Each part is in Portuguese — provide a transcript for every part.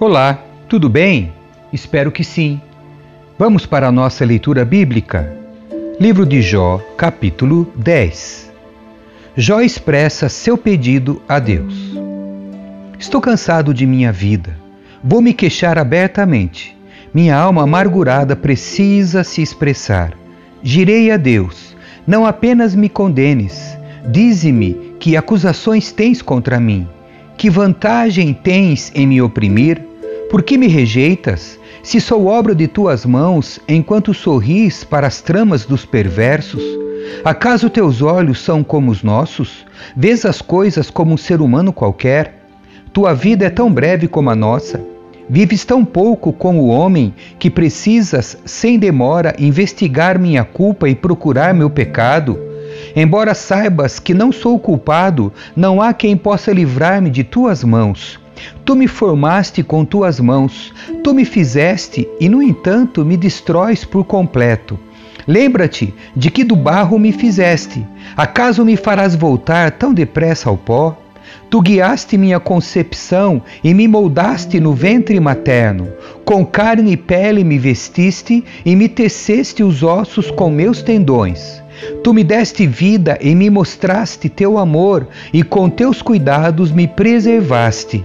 Olá, tudo bem? Espero que sim. Vamos para a nossa leitura bíblica. Livro de Jó, capítulo 10. Jó expressa seu pedido a Deus. Estou cansado de minha vida. Vou me queixar abertamente. Minha alma amargurada precisa se expressar. Girei a Deus. Não apenas me condenes. Dize-me que acusações tens contra mim. Que vantagem tens em me oprimir? Por que me rejeitas? Se sou obra de tuas mãos, enquanto sorris para as tramas dos perversos? Acaso teus olhos são como os nossos? Vês as coisas como um ser humano qualquer? Tua vida é tão breve como a nossa. Vives tão pouco como o homem que precisas, sem demora, investigar minha culpa e procurar meu pecado. Embora saibas que não sou culpado, não há quem possa livrar-me de tuas mãos. Tu me formaste com tuas mãos, tu me fizeste e, no entanto, me destróis por completo. Lembra-te de que do barro me fizeste. Acaso me farás voltar tão depressa ao pó? Tu guiaste minha concepção e me moldaste no ventre materno. Com carne e pele me vestiste e me teceste os ossos com meus tendões. Tu me deste vida e me mostraste teu amor, e com teus cuidados me preservaste.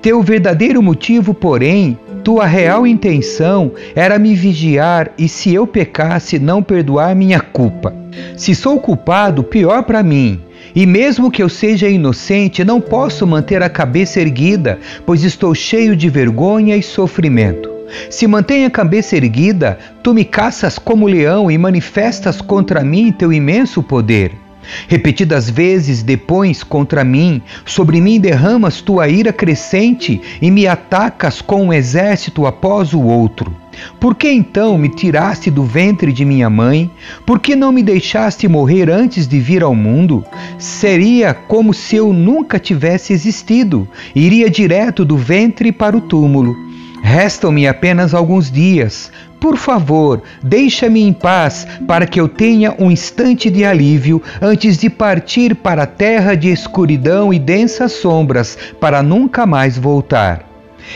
Teu verdadeiro motivo, porém, tua real intenção era me vigiar e, se eu pecasse, não perdoar minha culpa. Se sou culpado, pior para mim. E mesmo que eu seja inocente, não posso manter a cabeça erguida, pois estou cheio de vergonha e sofrimento. Se mantém a cabeça erguida, tu me caças como leão e manifestas contra mim teu imenso poder. Repetidas vezes depões contra mim, sobre mim derramas tua ira crescente e me atacas com um exército após o outro. Por que então me tiraste do ventre de minha mãe? Por que não me deixaste morrer antes de vir ao mundo? Seria como se eu nunca tivesse existido, iria direto do ventre para o túmulo. Restam-me apenas alguns dias. Por favor, deixa-me em paz para que eu tenha um instante de alívio antes de partir para a terra de escuridão e densas sombras para nunca mais voltar.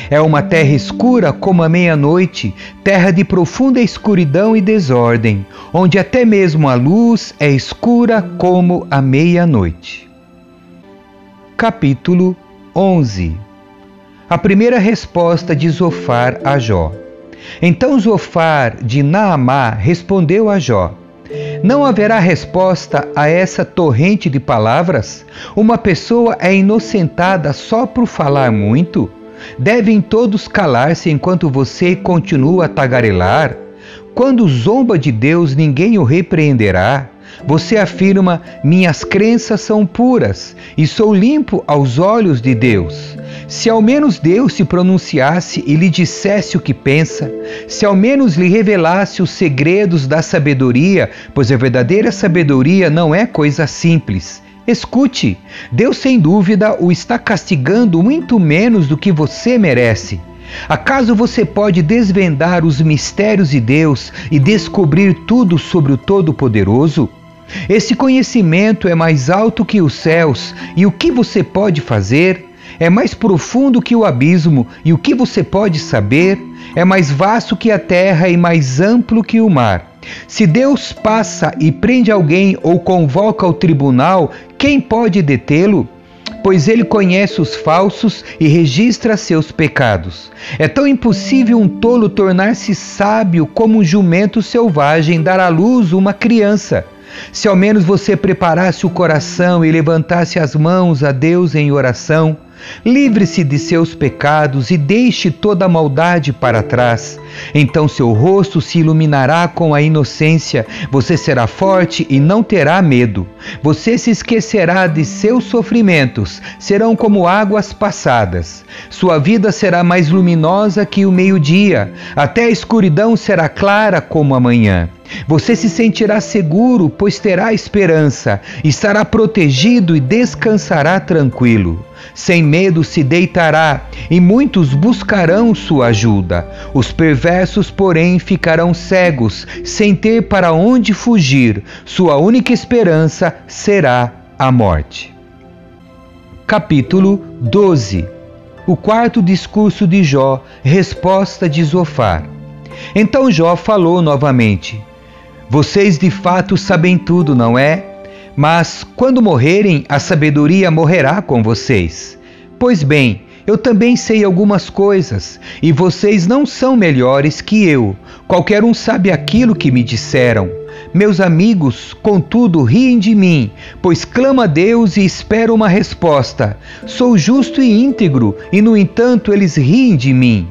É uma terra escura como a meia-noite, terra de profunda escuridão e desordem, onde até mesmo a luz é escura como a meia-noite. Capítulo 11 A primeira resposta de Zofar a Jó. Então Zofar de Naamá respondeu a Jó: Não haverá resposta a essa torrente de palavras? Uma pessoa é inocentada só por falar muito? Devem todos calar-se enquanto você continua a tagarelar? Quando zomba de Deus, ninguém o repreenderá. Você afirma: Minhas crenças são puras e sou limpo aos olhos de Deus. Se ao menos Deus se pronunciasse e lhe dissesse o que pensa, se ao menos lhe revelasse os segredos da sabedoria, pois a verdadeira sabedoria não é coisa simples. Escute, Deus sem dúvida o está castigando muito menos do que você merece. Acaso você pode desvendar os mistérios de Deus e descobrir tudo sobre o Todo-Poderoso? Esse conhecimento é mais alto que os céus, e o que você pode fazer? É mais profundo que o abismo, e o que você pode saber? É mais vasto que a terra e mais amplo que o mar. Se Deus passa e prende alguém ou convoca ao tribunal, quem pode detê-lo? Pois ele conhece os falsos e registra seus pecados. É tão impossível um tolo tornar-se sábio como um jumento selvagem dar à luz uma criança. Se ao menos você preparasse o coração e levantasse as mãos a Deus em oração, Livre-se de seus pecados e deixe toda a maldade para trás. Então seu rosto se iluminará com a inocência, você será forte e não terá medo. Você se esquecerá de seus sofrimentos, serão como águas passadas. Sua vida será mais luminosa que o meio-dia, até a escuridão será clara como a manhã. Você se sentirá seguro, pois terá esperança, estará protegido e descansará tranquilo. Sem medo se deitará, e muitos buscarão sua ajuda. Os perversos, porém, ficarão cegos, sem ter para onde fugir. Sua única esperança será a morte. Capítulo 12 O quarto discurso de Jó, resposta de Zofar. Então Jó falou novamente. Vocês de fato sabem tudo, não é? Mas quando morrerem, a sabedoria morrerá com vocês. Pois bem, eu também sei algumas coisas, e vocês não são melhores que eu. Qualquer um sabe aquilo que me disseram. Meus amigos, contudo, riem de mim, pois clamo a Deus e espero uma resposta. Sou justo e íntegro, e no entanto eles riem de mim.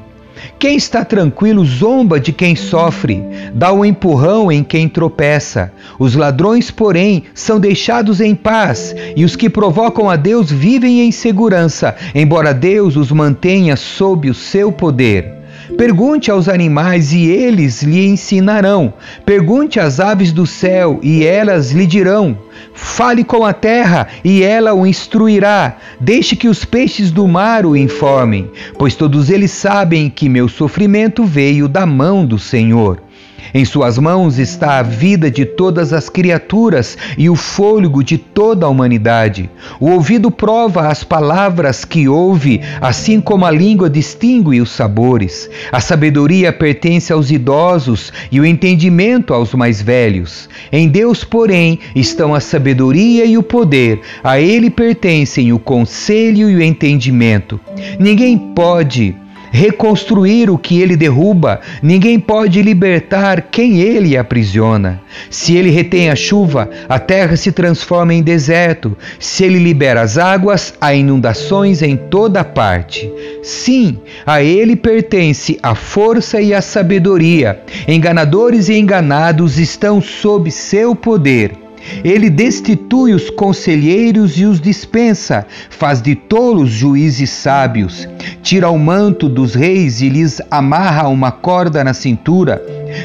Quem está tranquilo zomba de quem sofre, dá um empurrão em quem tropeça. Os ladrões, porém, são deixados em paz, e os que provocam a Deus vivem em segurança, embora Deus os mantenha sob o seu poder. Pergunte aos animais e eles lhe ensinarão. Pergunte às aves do céu e elas lhe dirão. Fale com a terra e ela o instruirá. Deixe que os peixes do mar o informem, pois todos eles sabem que meu sofrimento veio da mão do Senhor. Em suas mãos está a vida de todas as criaturas e o fôlego de toda a humanidade. O ouvido prova as palavras que ouve, assim como a língua distingue os sabores. A sabedoria pertence aos idosos e o entendimento aos mais velhos. Em Deus, porém, estão a sabedoria e o poder. A Ele pertencem o conselho e o entendimento. Ninguém pode reconstruir o que ele derruba, ninguém pode libertar quem ele aprisiona. Se ele retém a chuva, a terra se transforma em deserto. Se ele libera as águas, há inundações em toda parte. Sim, a ele pertence a força e a sabedoria. Enganadores e enganados estão sob seu poder. Ele destitui os conselheiros e os dispensa, faz de tolos juízes sábios, tira o manto dos reis e lhes amarra uma corda na cintura,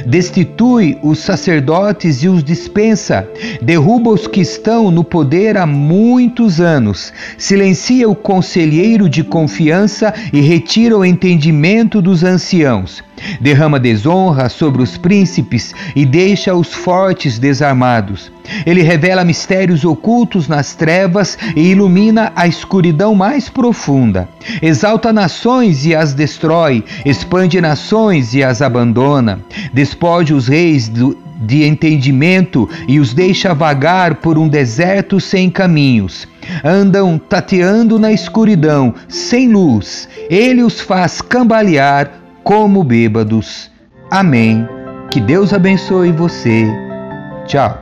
destitui os sacerdotes e os dispensa, derruba os que estão no poder há muitos anos, silencia o conselheiro de confiança e retira o entendimento dos anciãos. Derrama desonra sobre os príncipes e deixa os fortes desarmados. Ele revela mistérios ocultos nas trevas e ilumina a escuridão mais profunda. Exalta nações e as destrói, expande nações e as abandona. Despode os reis do, de entendimento e os deixa vagar por um deserto sem caminhos. Andam tateando na escuridão, sem luz. Ele os faz cambalear como bêbados. Amém. Que Deus abençoe você. Tchau.